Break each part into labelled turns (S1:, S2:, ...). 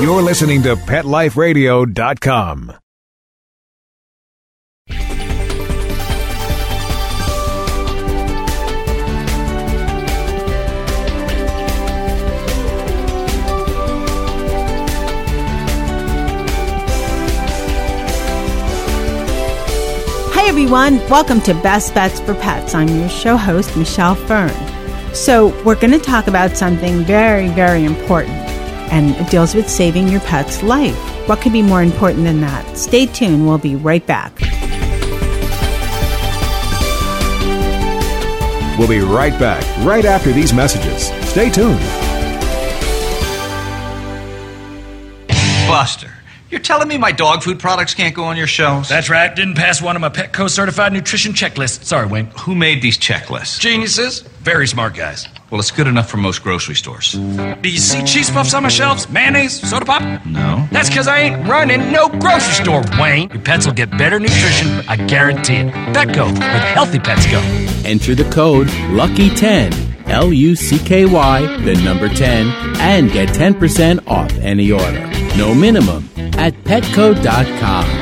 S1: You're listening to PetLifeRadio.com.
S2: Hi, everyone. Welcome to Best Bets for Pets. I'm your show host, Michelle Fern. So, we're going to talk about something very, very important, and it deals with saving your pet's life. What could be more important than that? Stay tuned. We'll be right back.
S1: We'll be right back, right after these messages. Stay tuned.
S3: Buster, you're telling me my dog food products can't go on your shelves?
S4: That's right. Didn't pass one of my Petco certified nutrition checklists. Sorry, Wayne.
S3: Who made these checklists?
S4: Geniuses. Very smart guys.
S3: Well, it's good enough for most grocery stores.
S4: Do you see cheese puffs on my shelves? Mayonnaise? Soda pop?
S3: No.
S4: That's because I ain't running no grocery store, Wayne. Your pets will get better nutrition, I guarantee it. Petco, where the healthy pets go.
S5: Enter the code LUCKY10, L U C K Y, the number 10, and get 10% off any order. No minimum at petco.com.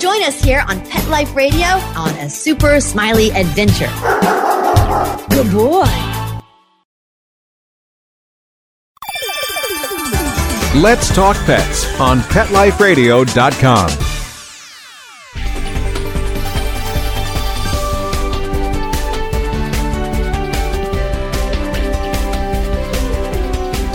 S6: Join us here on Pet Life Radio on A Super Smiley Adventure. Good boy.
S1: Let's Talk Pets on PetLifeRadio.com.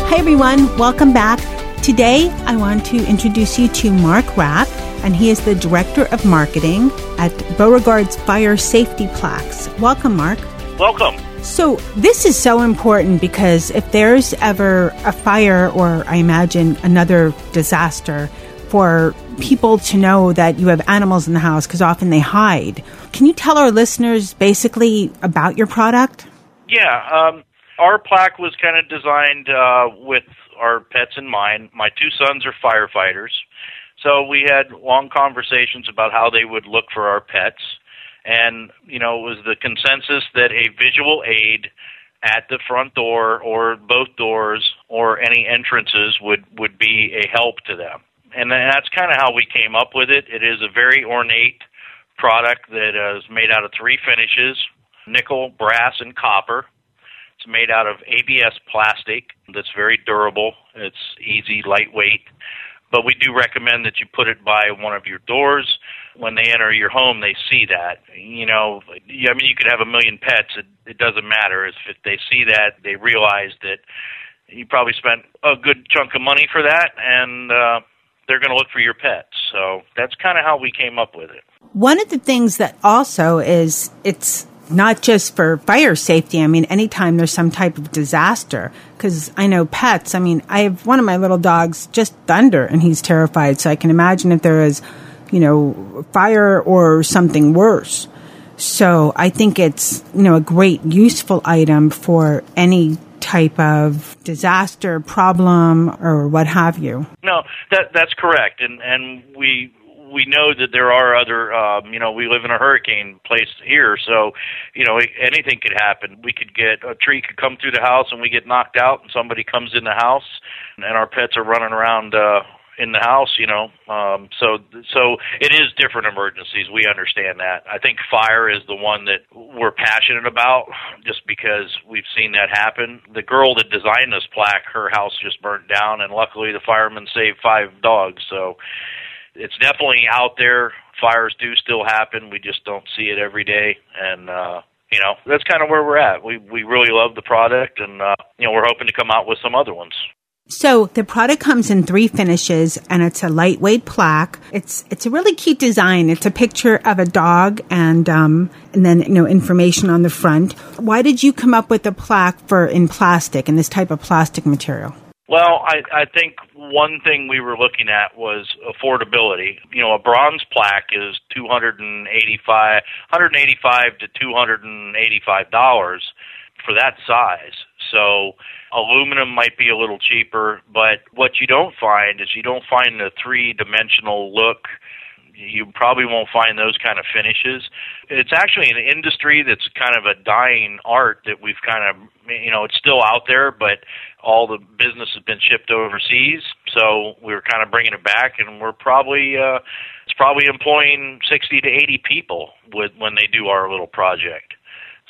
S2: Hi, everyone. Welcome back. Today, I want to introduce you to Mark Rapp, and he is the Director of Marketing at Beauregard's Fire Safety Plaques. Welcome, Mark.
S7: Welcome.
S2: So, this is so important because if there's ever a fire or I imagine another disaster, for people to know that you have animals in the house because often they hide. Can you tell our listeners basically about your product?
S7: Yeah, um, our plaque was kind of designed uh, with our pets in mind. My two sons are firefighters, so we had long conversations about how they would look for our pets. And, you know, it was the consensus that a visual aid at the front door or both doors or any entrances would, would be a help to them. And that's kind of how we came up with it. It is a very ornate product that is made out of three finishes nickel, brass, and copper. It's made out of ABS plastic that's very durable. It's easy, lightweight. But we do recommend that you put it by one of your doors. When they enter your home, they see that. You know, I mean, you could have a million pets. It, it doesn't matter. If they see that, they realize that you probably spent a good chunk of money for that, and uh, they're going to look for your pets. So that's kind of how we came up with it.
S2: One of the things that also is it's not just for fire safety. I mean, anytime there's some type of disaster, because I know pets. I mean, I have one of my little dogs just thunder, and he's terrified. So I can imagine if there is, you know, fire or something worse. So I think it's you know a great useful item for any type of disaster problem or what have you.
S7: No, that that's correct, and and we we know that there are other um, you know we live in a hurricane place here so you know anything could happen we could get a tree could come through the house and we get knocked out and somebody comes in the house and our pets are running around uh in the house, you know. Um, so so it is different emergencies. We understand that. I think fire is the one that we're passionate about, just because we've seen that happen. The girl that designed this plaque, her house just burnt down, and luckily the firemen saved five dogs. So it's definitely out there. Fires do still happen. We just don't see it every day, and uh, you know that's kind of where we're at. We we really love the product, and uh, you know we're hoping to come out with some other ones.
S2: So the product comes in three finishes and it's a lightweight plaque. It's it's a really cute design. It's a picture of a dog and um, and then you know information on the front. Why did you come up with a plaque for in plastic and this type of plastic material?
S7: Well, I, I think one thing we were looking at was affordability. You know, a bronze plaque is two hundred and eighty-five, hundred and eighty-five to two hundred and eighty-five dollars for that size. So aluminum might be a little cheaper, but what you don't find is you don't find the three-dimensional look you probably won't find those kind of finishes. It's actually an industry that's kind of a dying art that we've kind of, you know, it's still out there, but all the business has been shipped overseas. So we are kind of bringing it back, and we're probably, uh, it's probably employing 60 to 80 people with when they do our little project.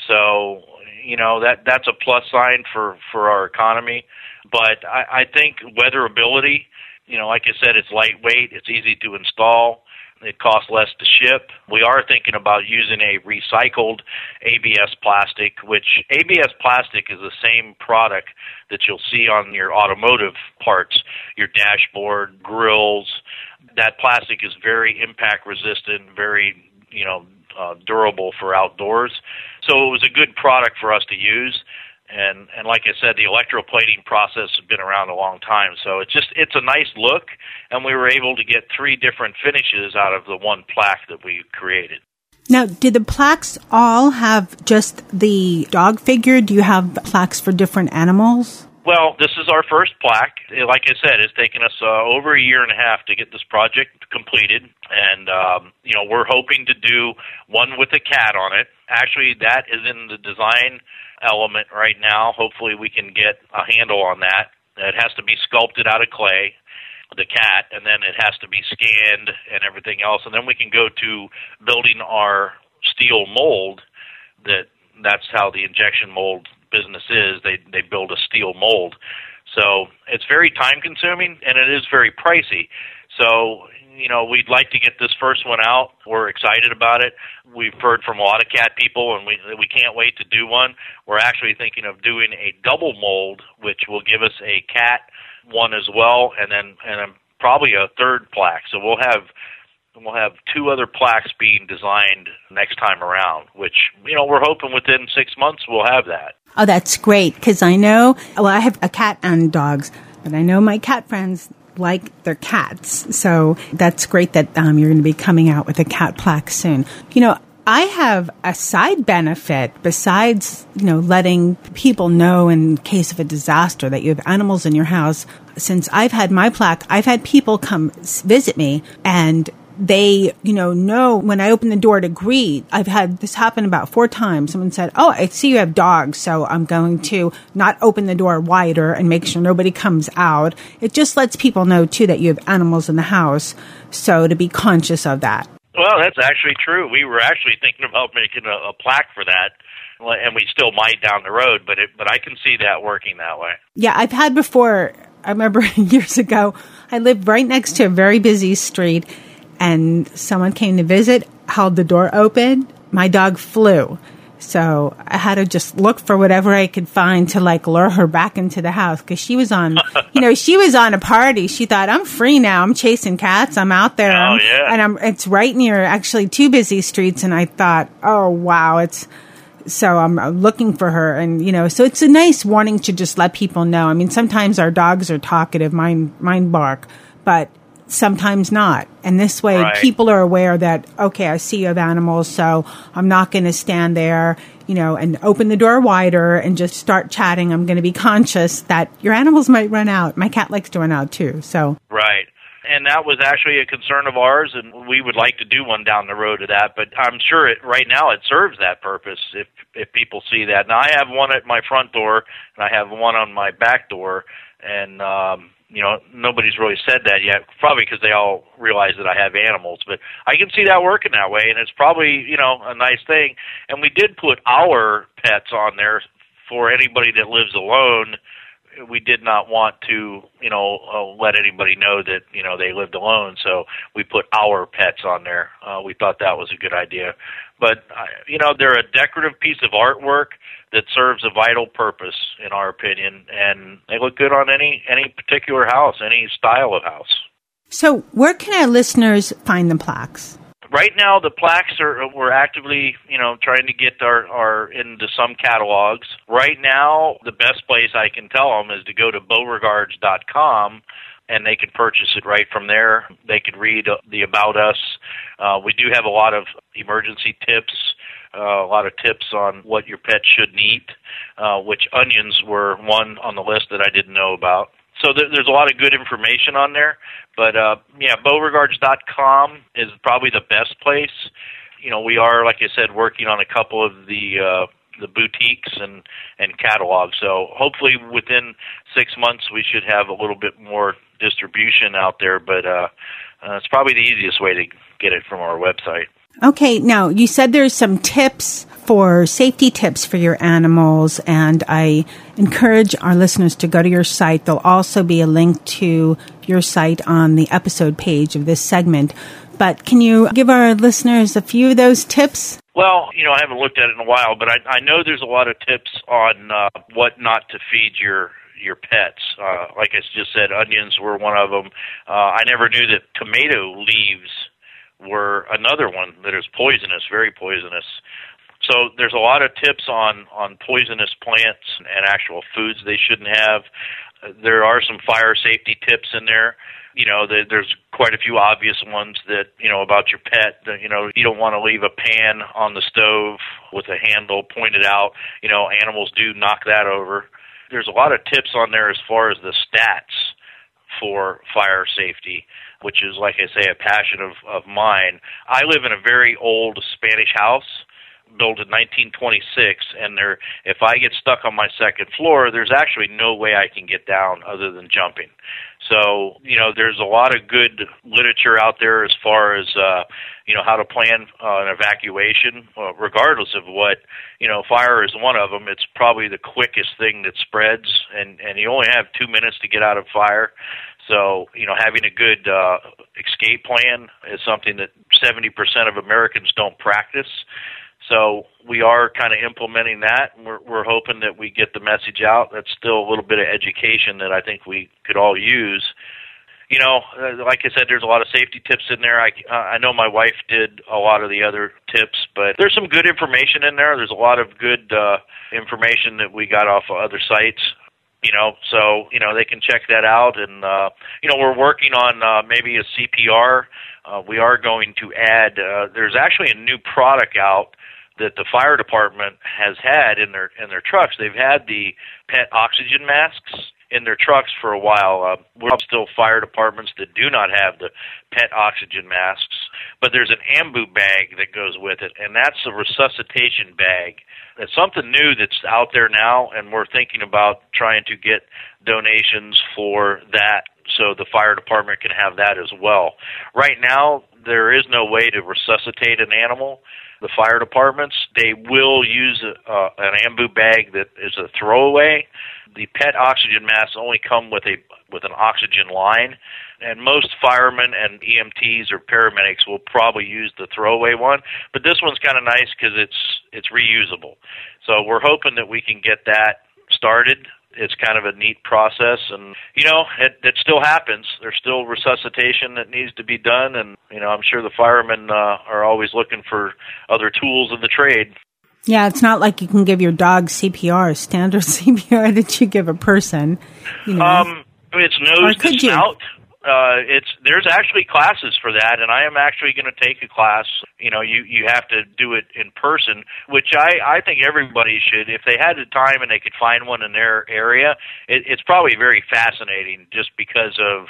S7: So, you know, that that's a plus sign for for our economy. But I, I think weatherability, you know, like I said, it's lightweight, it's easy to install it costs less to ship. We are thinking about using a recycled ABS plastic, which ABS plastic is the same product that you'll see on your automotive parts, your dashboard, grills. That plastic is very impact resistant, very, you know, uh, durable for outdoors. So it was a good product for us to use and and like I said, the electroplating process has been around a long time. So it's just it's a nice look, and we were able to get three different finishes out of the one plaque that we created.
S2: Now, did the plaques all have just the dog figure? Do you have plaques for different animals?
S7: Well, this is our first plaque. Like I said, it's taken us uh, over a year and a half to get this project completed, and um, you know we're hoping to do one with a cat on it. Actually, that is in the design element right now. Hopefully, we can get a handle on that. It has to be sculpted out of clay, the cat, and then it has to be scanned and everything else. And then we can go to building our steel mold. That that's how the injection mold business is. They they build a steel mold. So it's very time consuming and it is very pricey. So you know, we'd like to get this first one out. We're excited about it. We've heard from a lot of cat people, and we we can't wait to do one. We're actually thinking of doing a double mold, which will give us a cat one as well, and then and then probably a third plaque. So we'll have we'll have two other plaques being designed next time around. Which you know we're hoping within six months we'll have that.
S2: Oh, that's great because I know. Well, I have a cat and dogs, but I know my cat friends like their cats. So that's great that um, you're going to be coming out with a cat plaque soon. You know, I have a side benefit besides, you know, letting people know in case of a disaster that you have animals in your house. Since I've had my plaque, I've had people come visit me and they, you know, know when I open the door to greet. I've had this happen about four times. Someone said, Oh, I see you have dogs, so I'm going to not open the door wider and make sure nobody comes out. It just lets people know, too, that you have animals in the house. So to be conscious of that.
S7: Well, that's actually true. We were actually thinking about making a, a plaque for that and we still might down the road, but it, but I can see that working that way.
S2: Yeah, I've had before. I remember years ago, I lived right next to a very busy street, and someone came to visit, held the door open. My dog flew. So I had to just look for whatever I could find to like lure her back into the house because she was on, you know, she was on a party. She thought I'm free now. I'm chasing cats. I'm out there.
S7: Oh, yeah.
S2: And I'm, it's right near actually two busy streets. And I thought, oh wow, it's, so I'm looking for her. And, you know, so it's a nice warning to just let people know. I mean, sometimes our dogs are talkative, mine, mine bark, but sometimes not. And this way, right. people are aware that, okay, I see you have animals, so I'm not going to stand there, you know, and open the door wider and just start chatting. I'm going to be conscious that your animals might run out. My cat likes to run out too, so.
S7: Right. And that was actually a concern of ours, and we would like to do one down the road of that. But I'm sure it right now it serves that purpose if if people see that. Now I have one at my front door, and I have one on my back door and um, you know nobody's really said that yet. Probably because they all realize that I have animals, but I can see that working that way, and it's probably you know a nice thing. And we did put our pets on there for anybody that lives alone we did not want to, you know, uh, let anybody know that you know they lived alone. So we put our pets on there. Uh, we thought that was a good idea. But uh, you know, they're a decorative piece of artwork that serves a vital purpose, in our opinion, and they look good on any any particular house, any style of house.
S2: So, where can our listeners find the plaques?
S7: Right now the plaques are we're actively you know trying to get our our into some catalogs. Right now the best place i can tell them is to go to beauregards.com and they can purchase it right from there. They can read the about us. Uh, we do have a lot of emergency tips uh, a lot of tips on what your pet shouldn't eat uh, which onions were one on the list that i didn't know about so there, there's a lot of good information on there. But uh, yeah, beauregards.com is probably the best place. You know, we are, like I said, working on a couple of the uh, the boutiques and and catalogs. So hopefully within six months we should have a little bit more distribution out there. But uh, uh, it's probably the easiest way to get it from our website.
S2: Okay, now you said there's some tips for safety tips for your animals, and I encourage our listeners to go to your site. There'll also be a link to your site on the episode page of this segment. But can you give our listeners a few of those tips?
S7: Well, you know, I haven't looked at it in a while, but I, I know there's a lot of tips on uh, what not to feed your your pets. Uh, like I just said, onions were one of them. Uh, I never knew that tomato leaves were another one that is poisonous, very poisonous. So there's a lot of tips on on poisonous plants and actual foods they shouldn't have. There are some fire safety tips in there. You know, there's quite a few obvious ones that you know about your pet. You know, you don't want to leave a pan on the stove with a handle pointed out. You know, animals do knock that over. There's a lot of tips on there as far as the stats for fire safety, which is, like I say, a passion of, of mine. I live in a very old Spanish house built in 1926 and there if I get stuck on my second floor there's actually no way I can get down other than jumping. So, you know, there's a lot of good literature out there as far as uh you know how to plan uh, an evacuation uh, regardless of what, you know, fire is one of them. It's probably the quickest thing that spreads and and you only have 2 minutes to get out of fire. So, you know, having a good uh, escape plan is something that 70% of Americans don't practice. So we are kind of implementing that. And we're, we're hoping that we get the message out. That's still a little bit of education that I think we could all use. You know, uh, like I said, there's a lot of safety tips in there. I uh, I know my wife did a lot of the other tips, but there's some good information in there. There's a lot of good uh, information that we got off of other sites you know so you know they can check that out and uh you know we're working on uh maybe a CPR uh we are going to add uh there's actually a new product out that the fire department has had in their in their trucks. They've had the pet oxygen masks in their trucks for a while. Uh, we're still fire departments that do not have the pet oxygen masks, but there's an ambu bag that goes with it, and that's a resuscitation bag. It's something new that's out there now, and we're thinking about trying to get donations for that so the fire department can have that as well. Right now, there is no way to resuscitate an animal the fire departments. They will use a, uh, an ambu bag that is a throwaway. The PET oxygen masks only come with a with an oxygen line, and most firemen and EMTs or paramedics will probably use the throwaway one. But this one's kind of nice because it's it's reusable. So we're hoping that we can get that started it's kind of a neat process and you know it it still happens. There's still resuscitation that needs to be done and you know i'm sure the firemen uh, are always looking for other tools in the trade.
S2: Yeah it's not like you can give your dog cpr standard cpr that you give a person you know.
S7: um it's nose to snout uh, it's there's actually classes for that, and I am actually going to take a class. You know, you you have to do it in person, which I I think everybody should. If they had the time and they could find one in their area, it, it's probably very fascinating, just because of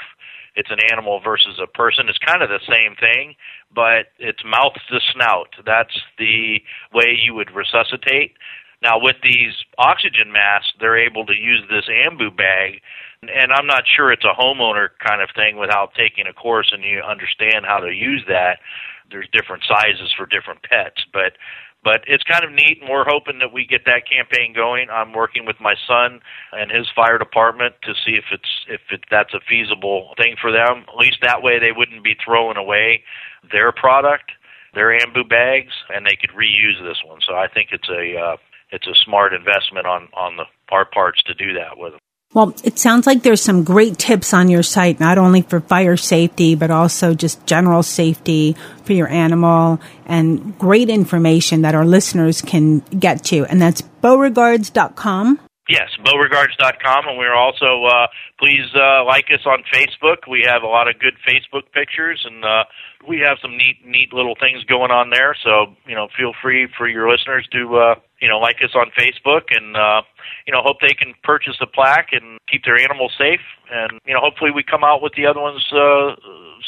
S7: it's an animal versus a person. It's kind of the same thing, but it's mouth to snout. That's the way you would resuscitate. Now, with these oxygen masks, they're able to use this ambu bag And I'm not sure it's a homeowner kind of thing without taking a course and you understand how to use that. There's different sizes for different pets, but but it's kind of neat and we're hoping that we get that campaign going. I'm working with my son and his fire department to see if it's if it, that's a feasible thing for them. At least that way they wouldn't be throwing away their product their ambu bags and they could reuse this one. So i think it's a uh, it's a smart investment on on the our parts to do that with them
S2: well, it sounds like there's some great tips on your site, not only for fire safety, but also just general safety for your animal and great information that our listeners can get to. And that's beauregards.com.
S7: Yes, beauregards.com, and we're also uh, please uh, like us on Facebook. We have a lot of good Facebook pictures, and uh, we have some neat, neat little things going on there. So you know, feel free for your listeners to uh, you know like us on Facebook, and uh, you know, hope they can purchase a plaque and keep their animals safe. And you know, hopefully, we come out with the other ones uh,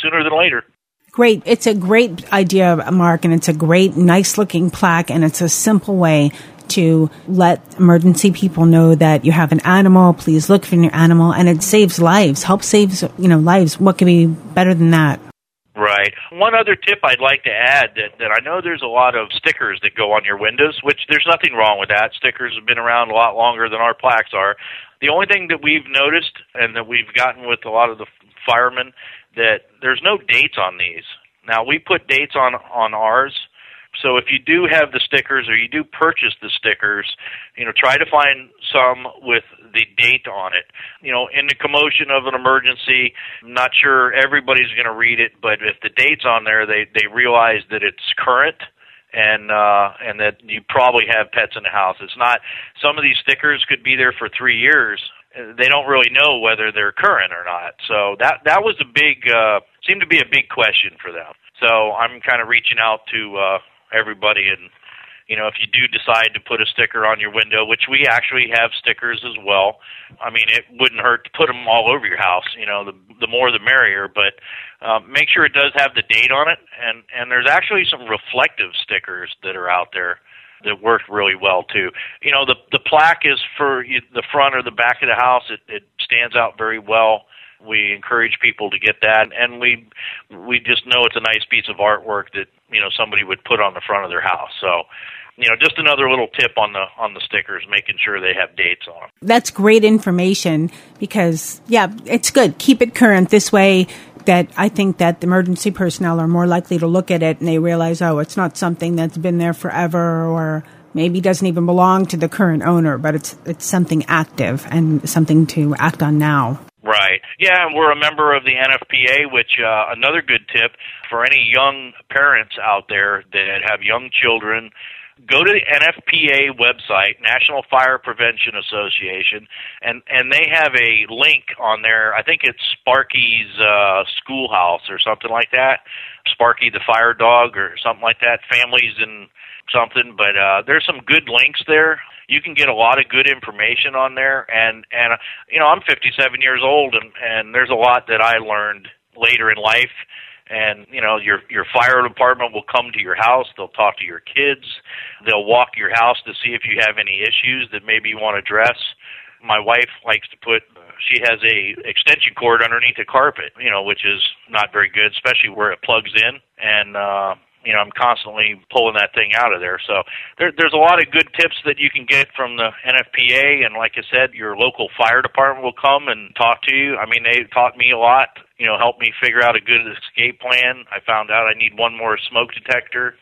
S7: sooner than later.
S2: Great. It's a great idea, Mark, and it's a great, nice looking plaque, and it's a simple way to let emergency people know that you have an animal. Please look for your animal, and it saves lives. Help saves you know lives. What can be better than that?
S7: Right. One other tip I'd like to add that, that I know there's a lot of stickers that go on your windows, which there's nothing wrong with that. Stickers have been around a lot longer than our plaques are. The only thing that we've noticed and that we've gotten with a lot of the firemen that there's no dates on these. Now we put dates on on ours so if you do have the stickers or you do purchase the stickers, you know, try to find some with the date on it. You know, in the commotion of an emergency, I'm not sure everybody's going to read it, but if the date's on there, they they realize that it's current and uh and that you probably have pets in the house. It's not some of these stickers could be there for 3 years. They don't really know whether they're current or not. So that that was a big uh seemed to be a big question for them. So I'm kind of reaching out to uh everybody. And you know if you do decide to put a sticker on your window which we actually have stickers as well i mean it wouldn't hurt to put them all over your house you know the the more the merrier. But uh, make sure it does have the date on it. And and there's actually some reflective stickers that are out there that work really well too. You know the the plaque is for the front or the back of the house. It it stands out very well we encourage people to get that. And we we just know it's a nice piece of artwork that you know somebody would put on the front of their house. So you know just another little tip on the on the stickers making sure they have dates on them
S2: that's great information because yeah it's good. Keep it current this way that I think that the emergency personnel are more likely to look at it and they realize, oh, it's not something that's been there forever or maybe doesn't even belong to the current owner, but it's it's something active and something to act on now.
S7: Right. Yeah, and we're a member of the NFPA, which uh, another good tip for any young parents out there that have young children. Go to the NFPA website, National Fire Prevention Association, and and they have a link on there. I think it's Sparky's uh, Schoolhouse or something like that. Sparky the Fire Dog or something like that. Families and something, but uh, there's some good links there you can get a lot of good information on there. And and uh, you know I'm 57 years old and and there's a lot that I learned later in life. And you know your your fire department will come to your house. They'll talk to your kids. They'll walk your house to see if you have any issues that maybe you want to address. My wife likes to put she has a extension cord underneath the carpet you know which is not very good especially where it plugs in. And uh you know, I'm constantly pulling that thing out of there. So there, there's a lot of good tips that you can get from the NFPA, and like I said, your local fire department will come and talk to you. I mean, they taught me a lot. You know, helped me figure out a good escape plan. I found out I need one more smoke detector.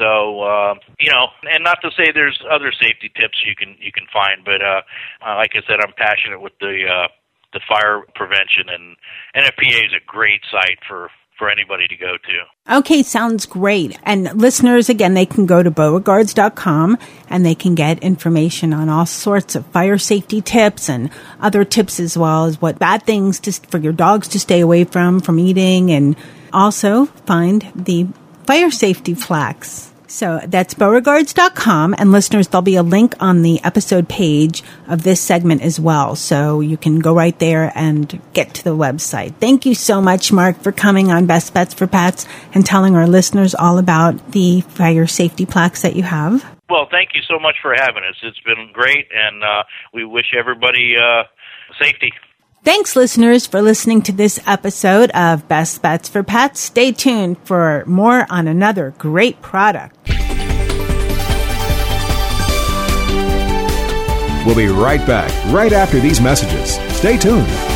S7: So uh, you know, and not to say there's other safety tips you can you can find, but uh, uh, like I said, I'm passionate with the uh, the fire prevention, and NFPA is a great site for for anybody to go to.
S2: Okay, sounds great. And listeners, again, they can go to beauregards.com and they can get information on all sorts of fire safety tips and other tips as well as what bad things to, for your dogs to stay away from, from eating, and also find the fire safety flags. So that's beauregards.com. And listeners, there'll be a link on the episode page of this segment as well. So you can go right there and get to the website. Thank you so much, Mark, for coming on Best Bets for Pets and telling our listeners all about the fire safety plaques that you have.
S7: Well, thank you so much for having us. It's been great, and uh, we wish everybody uh, safety.
S2: Thanks, listeners, for listening to this episode of Best Bets for Pets. Stay tuned for more on another great product.
S1: We'll be right back right after these messages. Stay tuned.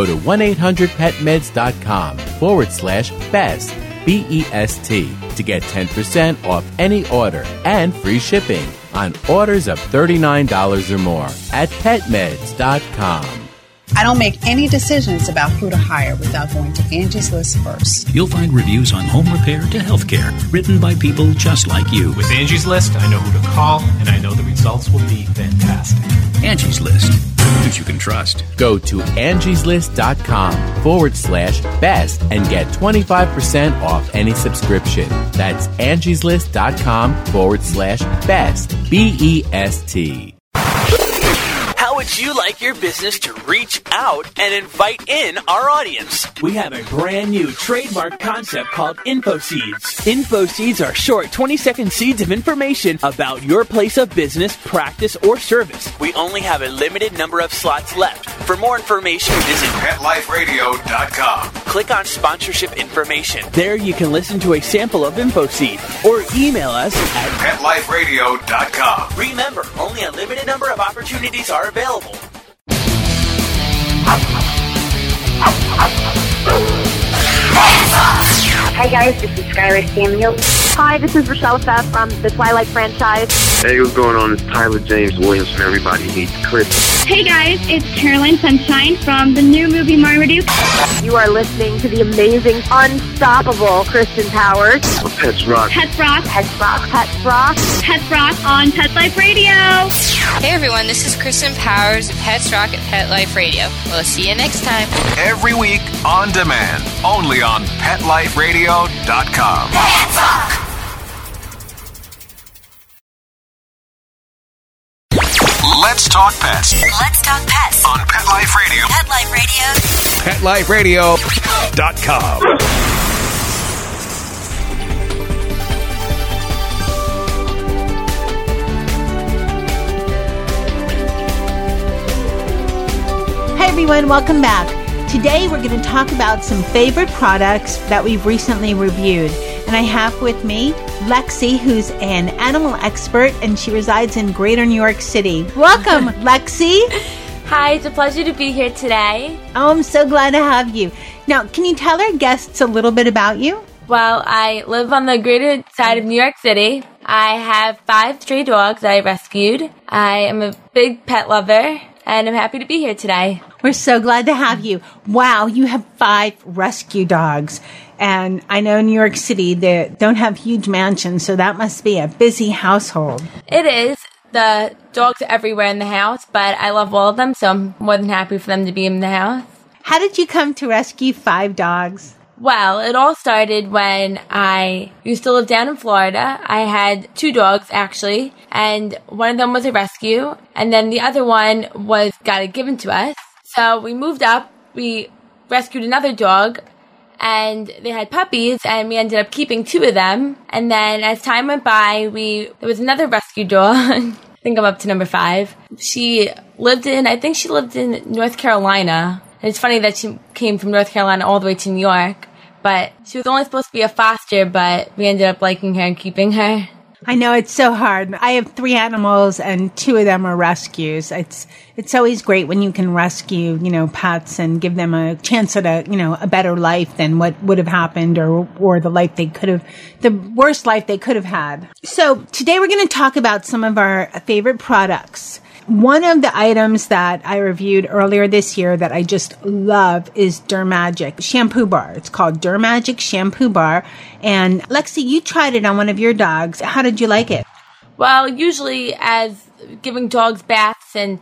S5: to 1-800-PetMeds.com forward slash best, B-E-S-T, to get 10% off any order and free shipping on orders of $39 or more at PetMeds.com.
S8: I don't make any decisions about who to hire without going to Angie's List first.
S9: You'll find reviews on home repair to healthcare written by people just like you.
S10: With Angie's List, I know who to call, and I know the results will be fantastic.
S9: Angie's List. Who you can trust.
S5: Go to angieslist.com forward slash best and get 25% off any subscription. That's angieslist.com forward slash best. B E S T.
S11: How would you like your business to reach out and invite in our audience?
S12: We have a brand new trademark concept called InfoSeeds. InfoSeeds are short 20 second seeds of information about your place of business, practice, or service.
S11: We only have a limited number of slots left. For more information, visit
S13: PetLifeRadio.com.
S11: Click on sponsorship information.
S12: There you can listen to a sample of InfoSeed or email us at
S13: PetLifeRadio.com.
S11: Remember, only a limited number of opportunities are available.
S14: Hi guys, this is Skylar Samuel.
S15: Hi, this is Rochelle Pfaff from the Twilight franchise.
S16: Hey, what's going on? It's Tyler James Williams from Everybody Hates Chris.
S17: Hey guys, it's Caroline Sunshine from the new movie Marmaduke.
S15: You are listening to the amazing, unstoppable Kristen Powers.
S16: Pets Rock.
S17: Pets Rock.
S15: Pets Rock. Pets Rock.
S17: Pets Rock on Pet Life Radio.
S18: Hey everyone, this is Kristen Powers of Pets Rock at Pet Life Radio. We'll see you next time.
S13: Every week on demand, only on PetLifeRadio.com.
S19: Pets Rock.
S13: Let's talk pets
S19: Let's talk pets
S13: on Pet Life Radio.
S19: Pet Life Radio.
S13: PetLifeRadio.com.
S2: Hey everyone, welcome back. Today we're going to talk about some favorite products that we've recently reviewed. And I have with me Lexi, who's an animal expert and she resides in Greater New York City. Welcome, Lexi.
S20: Hi, it's a pleasure to be here today.
S2: Oh, I'm so glad to have you. Now, can you tell our guests a little bit about you?
S20: Well, I live on the greater side of New York City. I have five stray dogs I rescued. I am a big pet lover, and I'm happy to be here today.
S2: We're so glad to have you. Wow, you have five rescue dogs. And I know New York City, they don't have huge mansions, so that must be a busy household.
S20: It is. The dogs are everywhere in the house, but I love all of them, so I'm more than happy for them to be in the house.
S2: How did you come to rescue five dogs?
S20: Well, it all started when I used to live down in Florida. I had two dogs actually, and one of them was a rescue, and then the other one was got it given to us. So we moved up, we rescued another dog, and they had puppies, and we ended up keeping two of them. And then as time went by, we there was another rescue dog. I think I'm up to number five. She lived in, I think she lived in North Carolina. It's funny that she came from North Carolina all the way to New York. But she was only supposed to be a foster, but we ended up liking her and keeping her.
S2: I know it's so hard. I have three animals and two of them are rescues. It's it's always great when you can rescue, you know, pets and give them a chance at a, you know, a better life than what would have happened or or the life they could have the worst life they could have had. So, today we're going to talk about some of our favorite products. One of the items that I reviewed earlier this year that I just love is Dermagic shampoo bar. It's called Dermagic shampoo bar. And Lexi, you tried it on one of your dogs. How did you like it?
S20: Well, usually as giving dogs baths and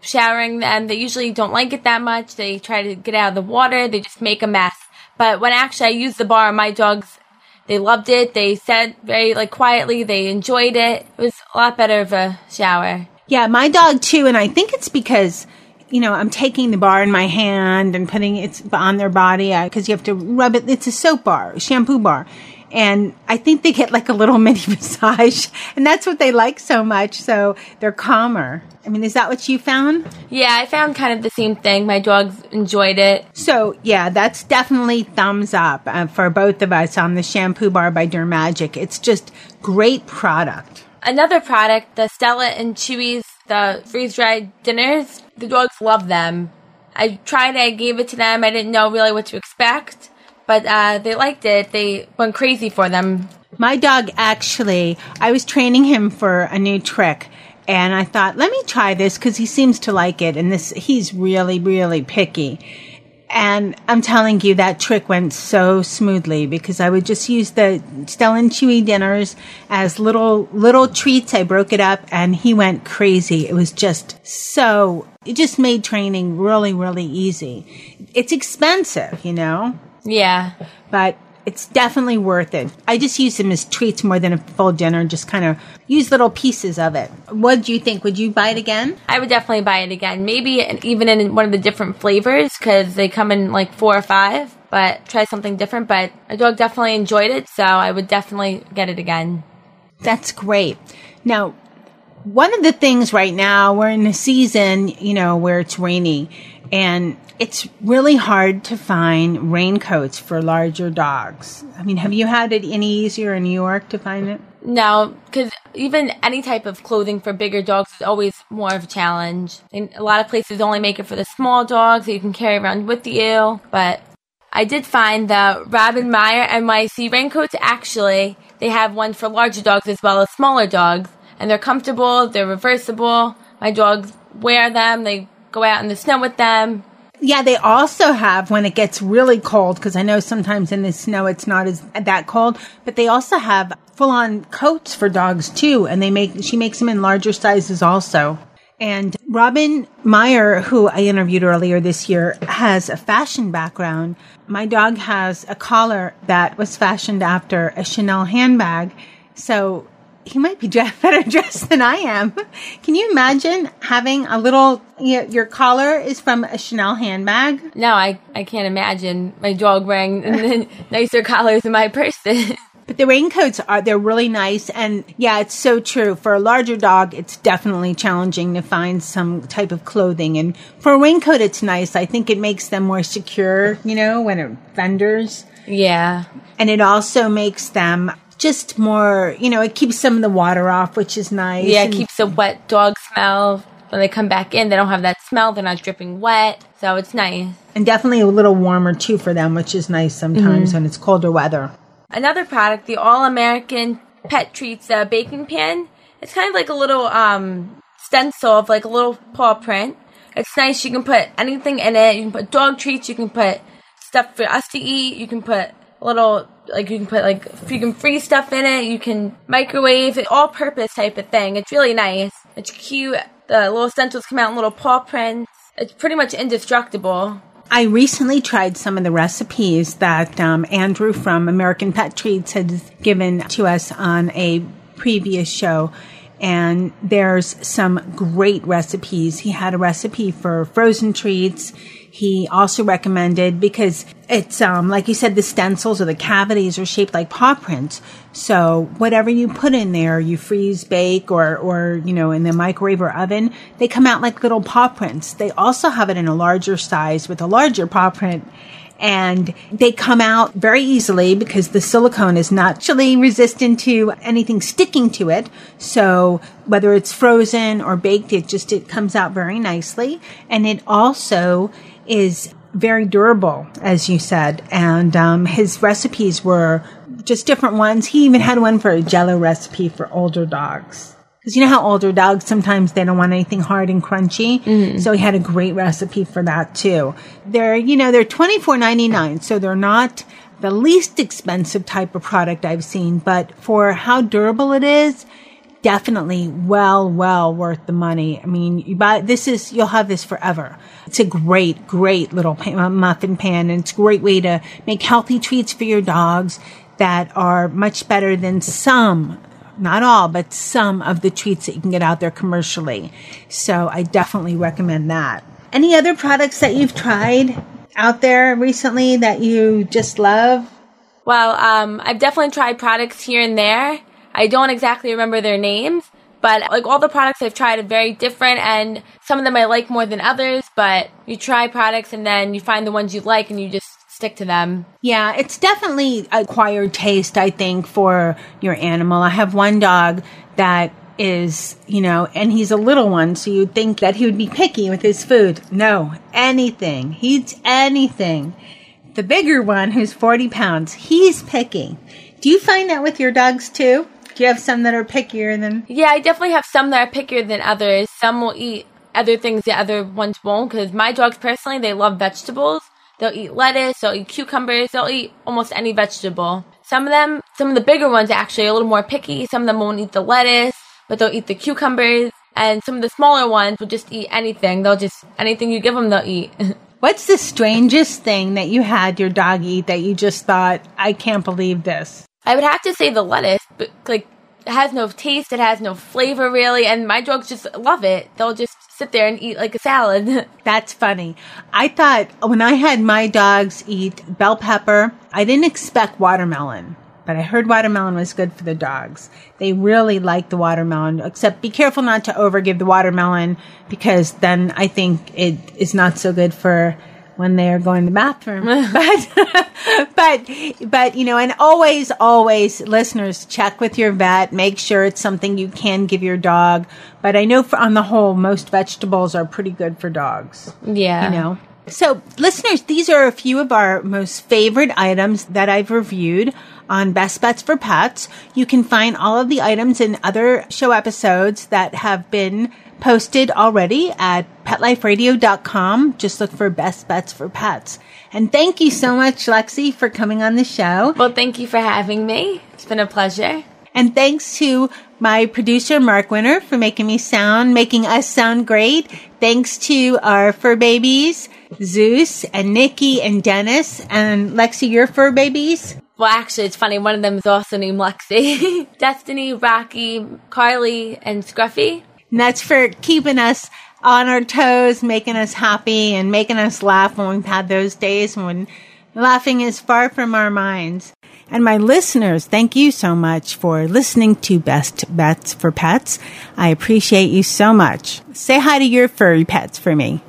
S20: showering them, they usually don't like it that much. They try to get out of the water. They just make a mess. But when actually I used the bar, my dogs, they loved it. They said very like quietly, they enjoyed it. It was a lot better of a shower.
S2: Yeah, my dog too, and I think it's because you know I'm taking the bar in my hand and putting it on their body because you have to rub it. It's a soap bar, shampoo bar, and I think they get like a little mini massage, and that's what they like so much. So they're calmer. I mean, is that what you found?
S20: Yeah, I found kind of the same thing. My dogs enjoyed it.
S2: So yeah, that's definitely thumbs up uh, for both of us on the shampoo bar by Dermagic. It's just great product.
S20: Another product, the Stella and Chewy's, the freeze dried dinners. The dogs love them. I tried. I gave it to them. I didn't know really what to expect but uh, they liked it. They went crazy for them.
S2: My dog actually, I was training him for a new trick. And I thought, let me try this because he seems to like it. And this, he's really, really picky. And I'm telling you, that trick went so smoothly because I would just use the Stella and Chewy dinners as little, little treats. I broke it up and he went crazy. It was just so, it just made training really, really easy. It's expensive, you know?
S20: Yeah.
S2: But it's definitely worth it. I just use them as treats more than a full dinner, and just kind of use little pieces of it. What do you think? Would you buy it again?
S20: I would definitely buy it again. Maybe even in one of the different flavors because they come in like four or five, but try something different. But a dog definitely enjoyed it, so I would definitely get it again.
S2: That's great. Now, one of the things right now, we're in a season, you know, where it's rainy and it's really hard to find raincoats for larger dogs. I mean, have you had it any easier in New York to find it?
S20: No, because even any type of clothing for bigger dogs is always more of a challenge. And a lot of places only make it for the small dogs that you can carry around with you. But I did find the Robin Meyer NYC raincoats. Actually, they have one for larger dogs as well as smaller dogs, and they're comfortable. They're reversible. My dogs wear them. They go out in the snow with them.
S2: Yeah, they also have when it gets really cold because I know sometimes in the snow it's not as that cold, but they also have full-on coats for dogs too, and they make she makes them in larger sizes also. And Robin Meyer, who I interviewed earlier this year, has a fashion background. My dog has a collar that was fashioned after a Chanel handbag. So he might be better dressed than I am. Can you imagine having a little, you know, your collar is from a Chanel handbag?
S20: No, I, I can't imagine my dog wearing nicer collars than my person.
S2: But the raincoats are, they're really nice. And yeah, it's so true. For a larger dog, it's definitely challenging to find some type of clothing. And for a raincoat, it's nice. I think it makes them more secure, you know, when it vendors.
S20: Yeah.
S2: And it also makes them just more, you know, it keeps some of the water off, which is nice.
S20: Yeah,
S2: it
S20: keeps the wet dog smell. When they come back in, they don't have that smell. They're not dripping wet. So it's nice.
S2: And definitely a little warmer too for them, which is nice sometimes mm-hmm. when it's colder weather.
S20: Another product, the All American Pet Treats uh, baking pan. It's kind of like a little um, stencil of like a little paw print. It's nice. You can put anything in it. You can put dog treats. You can put stuff for us to eat. You can put little like you can put like you can freeze stuff in it. You can microwave it, all purpose type of thing. It's really nice. It's cute. The little stencils come out in little paw prints. It's pretty much indestructible.
S2: I recently tried some of the recipes that um, Andrew from American Pet Treats had given to us on a previous show. And there's some great recipes. He had a recipe for frozen treats he also recommended because it's um like you said the stencils or the cavities are shaped like paw prints so whatever you put in there you freeze bake or or you know in the microwave or oven they come out like little paw prints they also have it in a larger size with a larger paw print and they come out very easily because the silicone is naturally resistant to anything sticking to it. So whether it's frozen or baked, it just, it comes out very nicely. And it also is very durable, as you said. And um, his recipes were just different ones. He even had one for a jello recipe for older dogs. Because you know how older dogs sometimes they don't want anything hard and crunchy. Mm-hmm. So he had a great recipe for that too. They're, you know, they're twenty four ninety nine, so they're not the least expensive type of product I've seen, but for how durable it is, definitely well, well worth the money. I mean, you buy this is you'll have this forever. It's a great, great little pan, muffin pan, and it's a great way to make healthy treats for your dogs that are much better than some. Not all, but some of the treats that you can get out there commercially. So I definitely recommend that. Any other products that you've tried out there recently that you just love?
S20: Well, um, I've definitely tried products here and there. I don't exactly remember their names, but like all the products I've tried are very different and some of them I like more than others, but you try products and then you find the ones you like and you just stick to them.
S2: Yeah, it's definitely acquired taste, I think, for your animal. I have one dog that is, you know, and he's a little one, so you'd think that he would be picky with his food. No, anything. He eats anything. The bigger one, who's 40 pounds, he's picky. Do you find that with your dogs too? Do you have some that are pickier than?
S20: Yeah, I definitely have some that are pickier than others. Some will eat other things the other ones won't. Because my dogs personally, they love vegetables. They'll eat lettuce. They'll eat cucumbers. They'll eat almost any vegetable. Some of them, some of the bigger ones actually are a little more picky. Some of them won't eat the lettuce, but they'll eat the cucumbers. And some of the smaller ones will just eat anything. They'll just anything you give them, they'll eat.
S2: What's the strangest thing that you had your dog eat that you just thought, I can't believe this?
S20: I would have to say the lettuce, but like it has no taste, it has no flavor really, and my dogs just love it. They'll just sit there and eat like a salad.
S2: That's funny. I thought when I had my dogs eat bell pepper, I didn't expect watermelon. But I heard watermelon was good for the dogs. They really like the watermelon, except be careful not to overgive the watermelon because then I think it is not so good for when they are going to the bathroom. but, but, but, you know, and always, always listeners check with your vet, make sure it's something you can give your dog. But I know for, on the whole, most vegetables are pretty good for dogs.
S20: Yeah.
S2: You know? So, listeners, these are a few of our most favorite items that I've reviewed on Best Bets for Pets. You can find all of the items in other show episodes that have been posted already at petliferadio.com. Just look for Best Bets for Pets. And thank you so much, Lexi, for coming on the show.
S20: Well, thank you for having me. It's been a pleasure.
S2: And thanks to my producer, Mark Winter, for making me sound, making us sound great. Thanks to our fur babies, Zeus and Nikki and Dennis. And Lexi, your fur babies?
S20: Well, actually, it's funny. One of them is also named Lexi. Destiny, Rocky, Carly, and Scruffy.
S2: And that's for keeping us on our toes, making us happy and making us laugh when we've had those days when laughing is far from our minds. And my listeners, thank you so much for listening to Best Bets for Pets. I appreciate you so much. Say hi to your furry pets for me.